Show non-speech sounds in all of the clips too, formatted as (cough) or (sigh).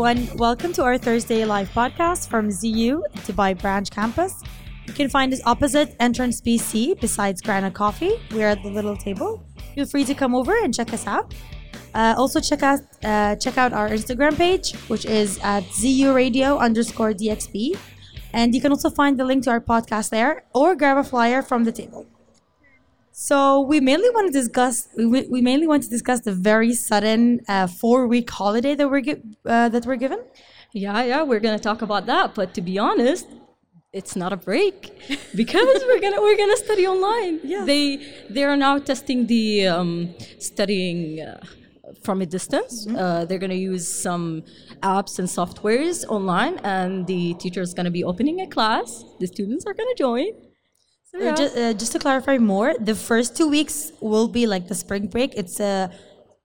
everyone. Welcome to our Thursday live podcast from ZU Dubai Branch Campus. You can find us opposite entrance BC besides Grana Coffee. We're at the little table. Feel free to come over and check us out. Uh, also check out uh, check out our Instagram page, which is at ZU Radio underscore DXB. And you can also find the link to our podcast there or grab a flyer from the table. So we mainly want to discuss we, we mainly want to discuss the very sudden uh, four week holiday that we're uh, that we're given. Yeah, yeah, we're gonna talk about that. But to be honest, it's not a break (laughs) because we're gonna we're gonna study online. Yeah. They they are now testing the um, studying. Uh, from a distance, uh, they're going to use some apps and softwares online, and the teacher is going to be opening a class. The students are going to join. So, yeah. ju- uh, just to clarify more, the first two weeks will be like the spring break. It's a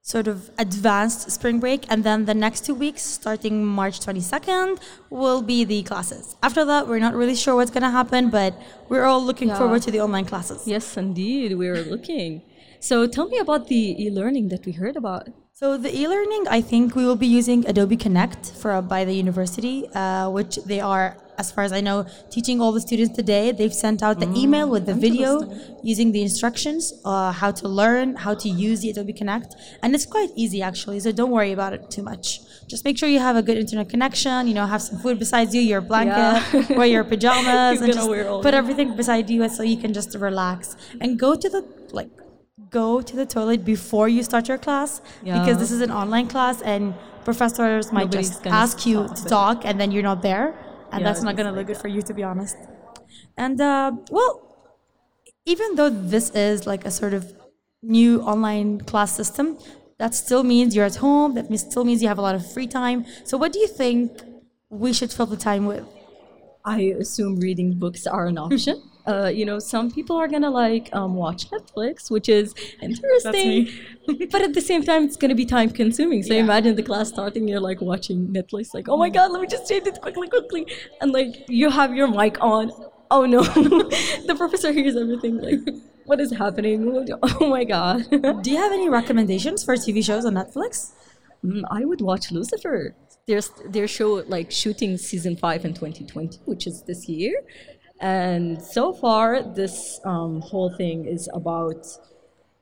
sort of advanced spring break, and then the next two weeks, starting March 22nd, will be the classes. After that, we're not really sure what's gonna happen, but we're all looking Yeah. forward to the online classes. yes, indeed, we are looking. So tell me about the e-learning that we heard about. So the e-learning, I think we will be using Adobe Connect for by the university, uh, which they are, as far as I know, teaching all the students today. They've sent out the email with the video using the instructions, uh, how to learn, how to use the Adobe Connect, and it's quite easy actually. So don't worry about it too much. Just make sure you have a good internet connection. You know, have some food beside you, your blanket, Yeah. wear your pajamas, (laughs) and just put everything beside you so you can just relax and go to the like go to the toilet before you start your class because this is an online class and professors might Nobody's just ask you to it. talk and then you're not there and Yeah, that's not going to look good for you to be honest. And uh, well even though this is like a sort of new online class system that still means you're at home that still means you have a lot of free time. So what do you think we should fill the time with I assume reading books are an option. (laughs) Uh, you know, some people are gonna like um, watch Netflix, which is interesting, (laughs) but at the same time, it's gonna be time consuming. So Yeah. imagine the class starting, you're like watching Netflix, like, oh my god, let me just change it quickly, quickly, and like you have your mic on. Oh no, (laughs) the professor hears everything. Like, what is happening? Oh my god. do you have any recommendations for tv shows on netflix Mm, I would watch Lucifer. There's their show like shooting season five in 2020, which is this year, and so far this um, whole thing is about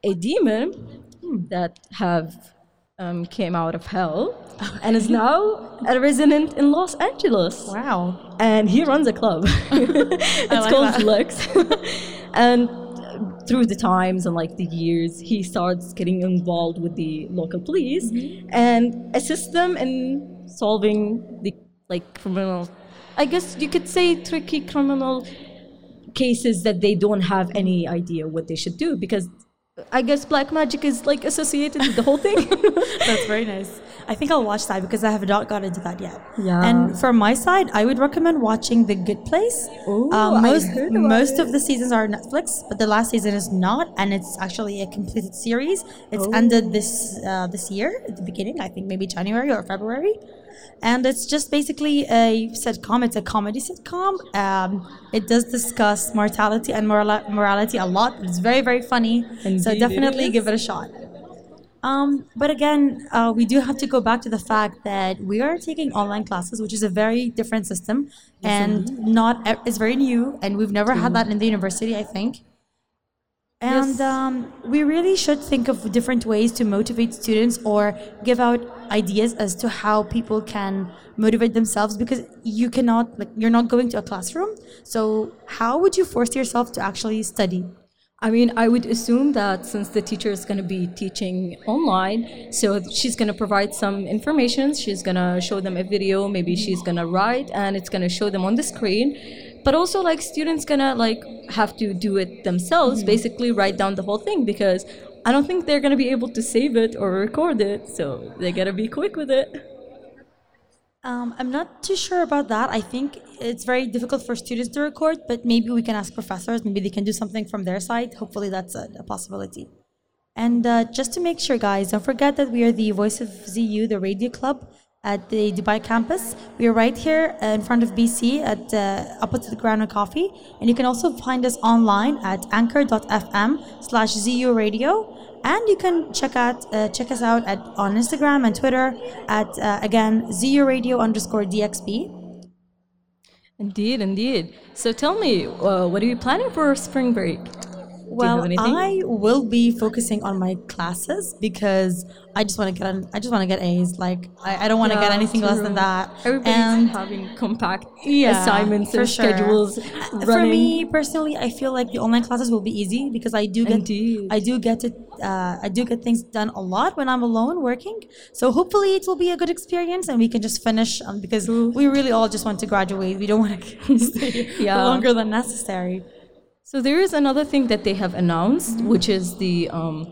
a demon that have um, came out of hell (laughs) and is now a resident in Los Angeles wow and he runs a club. (laughs) it's like called that. Lux. (laughs) and through the times and like the years, he starts getting involved with the local police Mm-hmm. and assists them in solving the like criminal. I guess you could say tricky criminal cases that they don't have any idea what they should do because I guess black magic is like associated with the whole thing. (laughs) That's very nice. I think I'll watch that because I have not got into that yet. Yeah. And from my side, I would recommend watching The Good Place. Ooh, Um, I most heard about most of the seasons are on Netflix, but the last season is not, and it's actually a completed series. It's Oh. ended this uh, this year at the beginning, I think maybe January or February. And it's just basically a sitcom. It's a comedy sitcom. Um, it does discuss mortality and moral- morality a lot. It's very, very funny. so Indeed it definitely give it a shot. Um, but again, uh, we do have to go back to the fact that we are taking online classes, which is a very different system, and not it's very new, and we've never had that in the university, I think. And Yes. um, we really should think of different ways to motivate students or give out ideas as to how people can motivate themselves because you cannot like you're not going to a classroom. So how would you force yourself to actually study? I mean, I would assume that since the teacher is going to be teaching online, so she's going to provide some information. She's going to show them a video. Maybe she's going to write, and it's going to show them on the screen. But also, like students gonna like have to do it themselves. Mm-hmm. Basically, write down the whole thing because I don't think they're gonna be able to save it or record it. So they gotta be quick with it. Um, I'm not too sure about that. I think it's very difficult for students to record, but maybe we can ask professors. Maybe they can do something from their side. Hopefully, that's a, a possibility. And uh, just to make sure, guys, don't forget that we are the Voice of ZU, the radio club at the Dubai campus. We are right here in front of BC at uh, opposite the Grana Coffee. And you can also find us online at anchor.fm slash ZU radio. And you can check out uh, check us out at on Instagram and Twitter at uh, again ZU Radio underscore DXB. Indeed, indeed. So tell me, uh, what are you planning for spring break? Well, I will be focusing on my classes because I just want to get I just want to get A's. Like I, I don't want to Yeah, get anything less than that. Everybody's And having compact Yeah, assignments and sure. schedules Uh, running. For me personally, I feel like the online classes will be easy because I do get Indeed. I do get it uh, I do get things done a lot when I'm alone working. So hopefully it will be a good experience and we can just finish um, because we really all just want to graduate. We don't want to (laughs) stay Yeah. longer than necessary. So there is another thing that they have announced, which is the um,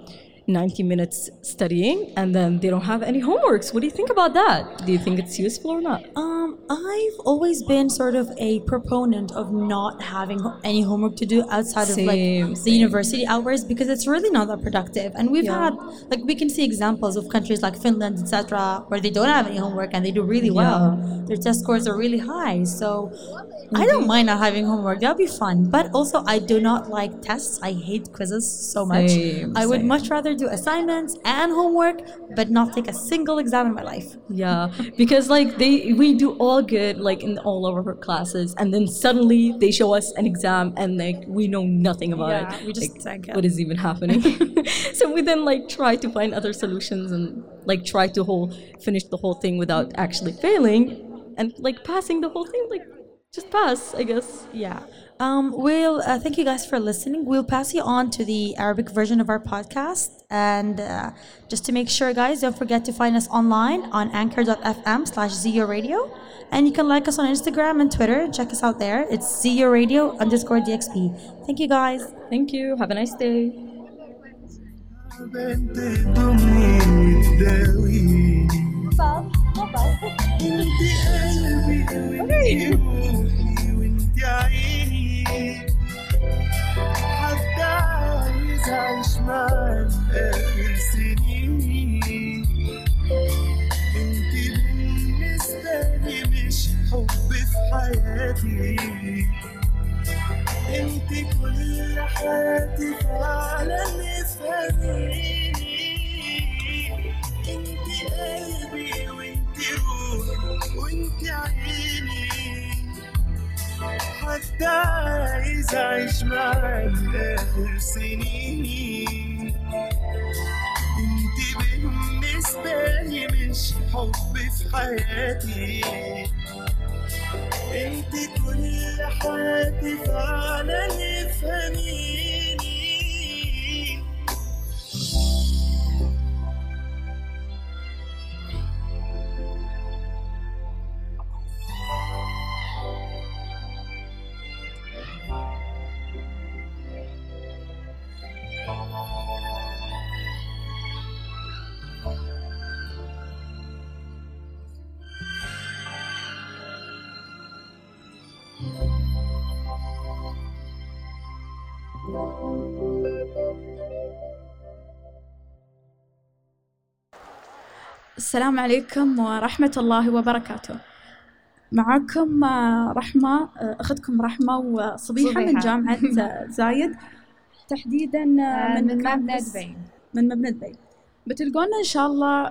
90 minutes studying, and then they don't have any homeworks. What do you think about that? Do you think it's useful or not? Um, I've always been sort of a proponent of not having any homework to do outside of like Same, the same. university hours because it's really not that productive. And we've Yeah. had like we can see examples of countries like Finland, etc., where they don't have any homework and they do really well. Their test scores are really high. So I don't mind not having homework. That'll be fun. But also, I do not like tests. I hate quizzes so much. Same, I would same. much rather do assignments and homework, but not take a single exam in my life. Yeah, because like they, we do all good like in all of our classes, and then suddenly they show us an exam, and like we know nothing about Yeah, it. we just Like, what is even happening? (laughs) so we then like try to find other solutions and like try to whole finish the whole thing without actually failing, and like passing the whole thing. Like just pass, I guess. Yeah. Um, well, uh, thank you guys for listening. We'll pass you on to the Arabic version of our podcast. And uh, just to make sure, guys, don't forget to find us online on anchor.fm slash ZU Radio. And you can like us on Instagram and Twitter. Check us out there. It's ZU Radio underscore DXB. Thank you, guys. Thank you. Have a nice day. بعيد حد عايز عايش معانا آخر سنين انت بالنسبة لي مش حب في حياتي انت كل حياتي فعلا تفهميني انت قلبي وانت روحي وانت عيني حتى عايز اعيش معاك آخر سنين. انت بالنسبة لي مش حب في حياتي. انت كل حياتي فعلا افهميني السلام عليكم ورحمة الله وبركاته. معكم آه، رحمة آه، أختكم رحمة وصبيحة من صبيحة. جامعة آه، (laughs) زايد. تحديدا آه، من مبنى دبي من مبنى دبي بتلقونا إن شاء الله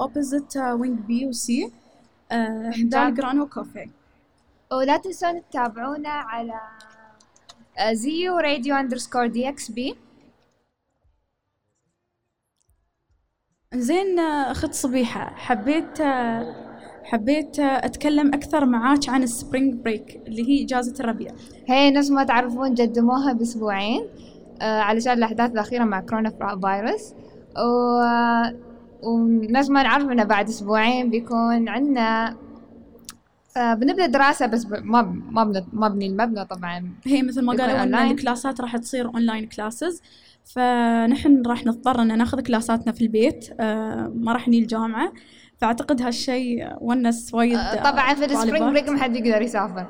أوبوزيت وينج بي وسي جاب- جرانو كوفي ولا تنسون تتابعونا على زيو راديو اندرسكور دي إكس بي. زين آه، أخت صبيحة حبيت آه، حبيت آه، أتكلم أكثر معاك عن السبرينج بريك اللي هي إجازة الربيع. هي نفس ما تعرفون قدموها بأسبوعين آه، علشان الأحداث الأخيرة مع كورونا فيروس و ونفس ما نعرف إنه بعد أسبوعين بيكون عندنا آه، بنبدا دراسة بس ب- ما ب- ما بن- ما بني المبنى طبعا. هي مثل ما قالوا ان. الكلاسات راح تصير اونلاين كلاسز فنحن راح نضطر إن ناخذ كلاساتنا في البيت آه، ما راح نجي الجامعة فأعتقد هالشيء ونس وايد آه، طبعا في السبرينج. بريك ما حد يقدر يسافر.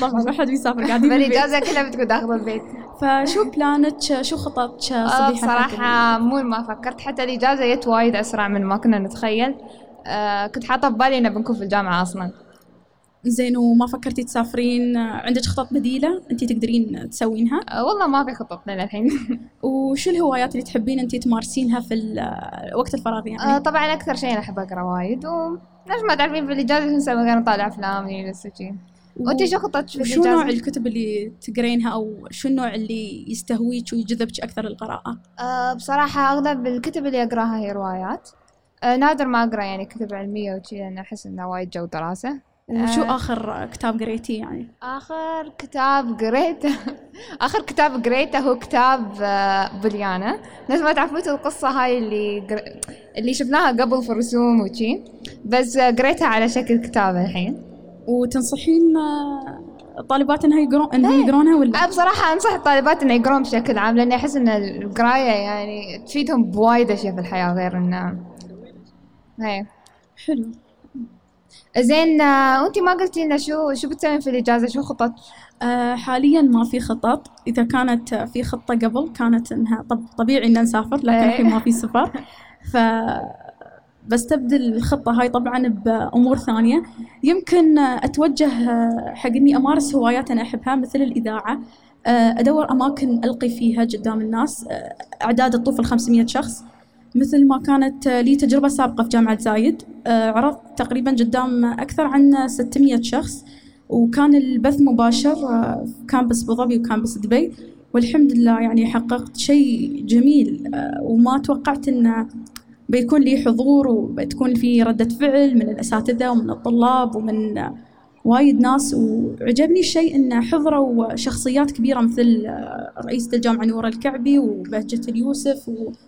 طبعا ما حد بيسافر قاعدين فالاجازه كلها بتكون داخله البيت. (laughs) فشو بلانك شو خططك؟ آه، صبيحة بصراحة مو ما فكرت. حتى الإجازة جت وايد أسرع من ما كنا نتخيل. آه كنت حاطة في بالي إن بنكون في الجامعة أصلا. زين وما فكرتي تسافرين؟ عندك خطط بديلة أنت تقدرين تسوينها؟ آه، والله ما في خطط للحين (laughs) وشو الهوايات اللي تحبين أنت تمارسينها في وقت الفراغ يعني؟ آه، طبعا أكثر شيء أنا أحب أقرأ وايد ونفس ما تعرفين في الاجازه شو نسوي كنا نطالع أفلام بس شي وانت شو خطتك في وشو نوع؟ الكتب اللي تقرينها أو شو النوع اللي يستهويك ويجذبك أكثر للقراءة آه بصراحة أغلب الكتب اللي أقراها هي روايات. آه نادر ما أقرأ يعني كتب علمية وشي لأن أحس انه وايد جو دراسة. وشو آه. آخر كتاب قريتيه يعني؟ آخر كتاب قريته (laughs) آخر كتاب قريته هو كتاب آه، بليانة. نفس ما تعرفون القصة هاي اللي قر... اللي شفناها قبل في الرسوم وشي. بس آه، قريتها على شكل كتاب الحين. وتنصحين الطالبات إنها يقرون إنهم يقرونها ولا؟ بصراحة أنصح الطالبات إنه يقرون بشكل عام لأني أحس إن القراية يعني تفيدهم بوايد أشياء في الحياة غير إنه هي حلو. زين آه، وأنتي ما قلتي لنا شو شو بتسوين في الإجازة؟ شو خطط؟ آه حاليا ما في خطط. إذا كانت في خطة قبل كانت إنها طب طبيعي ان نسافر لكن إيه. الحين ما في سفر. ف بستبدل الخطة هاي طبعا بأمور ثانية. يمكن آه، أتوجه آه، حق إني أمارس هوايات أنا أحبها مثل الإذاعة. آه، أدور أماكن ألقي فيها قدام الناس. آه، أعداد الطفل 500 شخص. مثل ما كانت آه، لي تجربة سابقة في جامعة زايد. آه، عرضت تقريبا قدام أكثر عن 600 شخص وكان البث مباشر آه، في كامبس أبو ظبي وكامبس دبي. والحمد لله يعني حققت شيء جميل. وما توقعت إنه بيكون لي حضور وبتكون في ردة فعل من الأساتذة ومن الطلاب ومن وايد ناس. وعجبني الشيء إن حضروا شخصيات كبيرة مثل رئيسة الجامعة نورة الكعبي وبهجة اليوسف وناس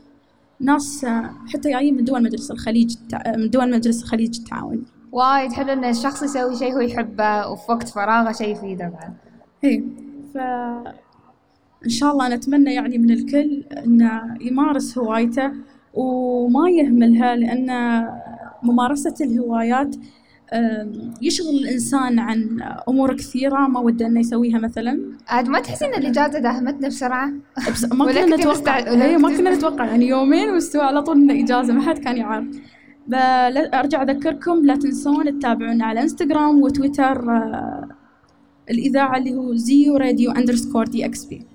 آه، حتى جايين من دول مجلس الخليج من دول مجلس الخليج التعاوني. وايد حلو إن الشخص يسوي شيء هو يحبه وفي وقت فراغه شيء يفيده بعد. اي ف إن شاء الله نتمنى يعني من الكل إنه يمارس هوايته وما يهملها لأن ممارسة الهوايات يشغل الإنسان عن أمور كثيرة ما وده أنه يسويها مثلا. عاد ما تحسين إن الإجازة داهمتنا بسرعة؟ بس ما كنا نتوقع هي ما كنا نتوقع يعني يومين واستوى على طول انه إجازة ما حد كان يعرف. أرجع أذكركم لا تنسون تتابعونا على إنستغرام وتويتر آه، الإذاعة اللي هو زيو راديو أندرسكور دي إكس بي.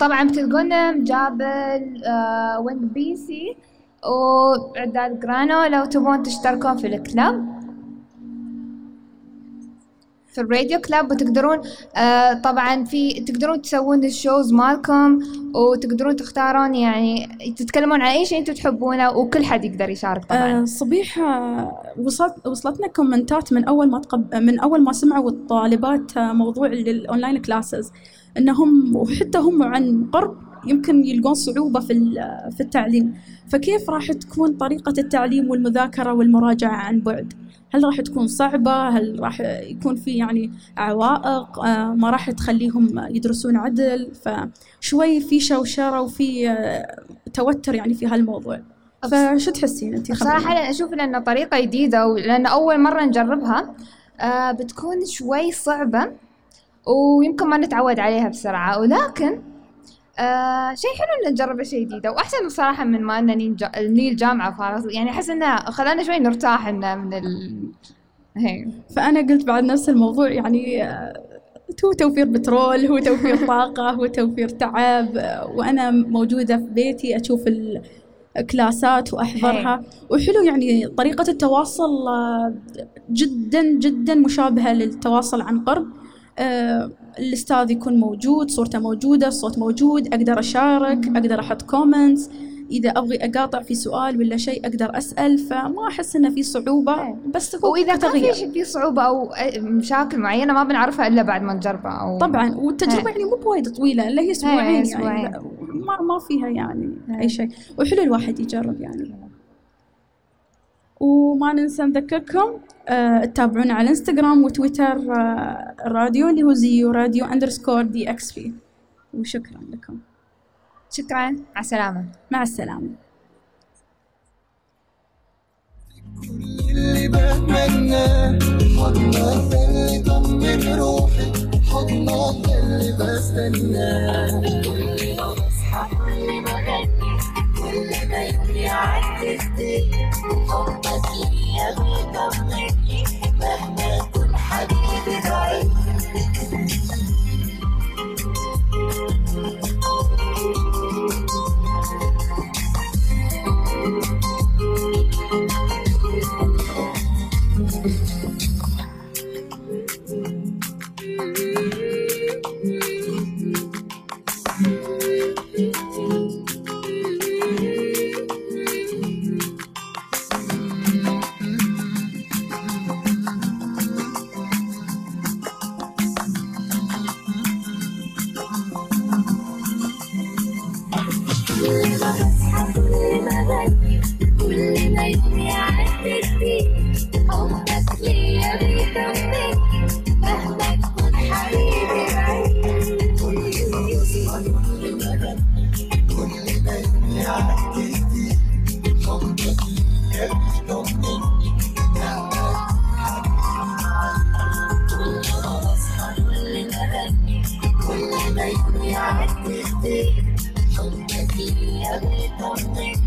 طبعا بتلقونا مجابل آه، وينج وعداد جرانو لو تبون تشتركون في الكلاب. في الراديو كلاب وتقدرون آه طبعا في تقدرون تسوون الشوز مالكم وتقدرون تختارون يعني تتكلمون عن أي شيء أنتم تحبونه وكل حد يقدر يشارك طبعا. آه، صبيح آه، وصلت وصلتنا كومنتات من أول ما تقب من أول ما سمعوا الطالبات آه، موضوع الاونلاين كلاسز إنهم وحتى هم عن قرب يمكن يلقون صعوبة في في التعليم. فكيف راح تكون طريقة التعليم والمذاكرة والمراجعة عن بعد؟ هل راح تكون صعبة؟ هل راح يكون في يعني عوائق؟ آه، ما راح تخليهم يدرسون عدل؟ فشوي في شوشرة وفي آه، توتر يعني في هالموضوع. فشو تحسين انت بصراحة أنا أشوف لأن طريقة جديدة ولأن أول مرة نجربها آه بتكون شوي صعبة ويمكن ما نتعود عليها بسرعة. ولكن آه شيء حلو إن نجرب شيء جديد. وأحسن بصراحة من ما إننا نيجي نيجي الجامعة فارغ يعني أحس إنه خلانا شوي نرتاح إنه من ال هي. فأنا قلت بعد نفس الموضوع يعني آه، هو توفير بترول هو توفير (laughs) طاقة هو توفير تعب وأنا موجودة في بيتي أشوف الكلاسات وأحضرها. وحلو يعني طريقة التواصل آه، جدا جدا مشابهة للتواصل عن قرب. الأستاذ يكون موجود صورته موجودة الصوت موجود أقدر أشارك أقدر أحط كومنتس إذا أبغي أقاطع في سؤال ولا شيء أقدر أسأل فما أحس إنه في صعوبة إيه. بس تكون وإذا كان في في صعوبة أو مشاكل معينة ما بنعرفها إلا بعد ما نجربها أو طبعا والتجربة هي. يعني مو بوايد طويلة اللي هي أسبوعين إيه، يعني ما ما فيها يعني هي. أي شيء. وحلو الواحد يجرب يعني. وما ننسى نذكركم آه تتابعونا على إنستغرام وتويتر آه الراديو اللي هو زيو راديو أندرسكور دي إكس بي. وشكرا لكم. شكرا. على السلامة. مع السلامة. اللي بتمناه حضنك ده اللي يطمن روحي اللي بستناه كل ما بصحى كل ما اغني كل ما يوم يعدي Hopelessly, hopelessly, I'm becoming I'll be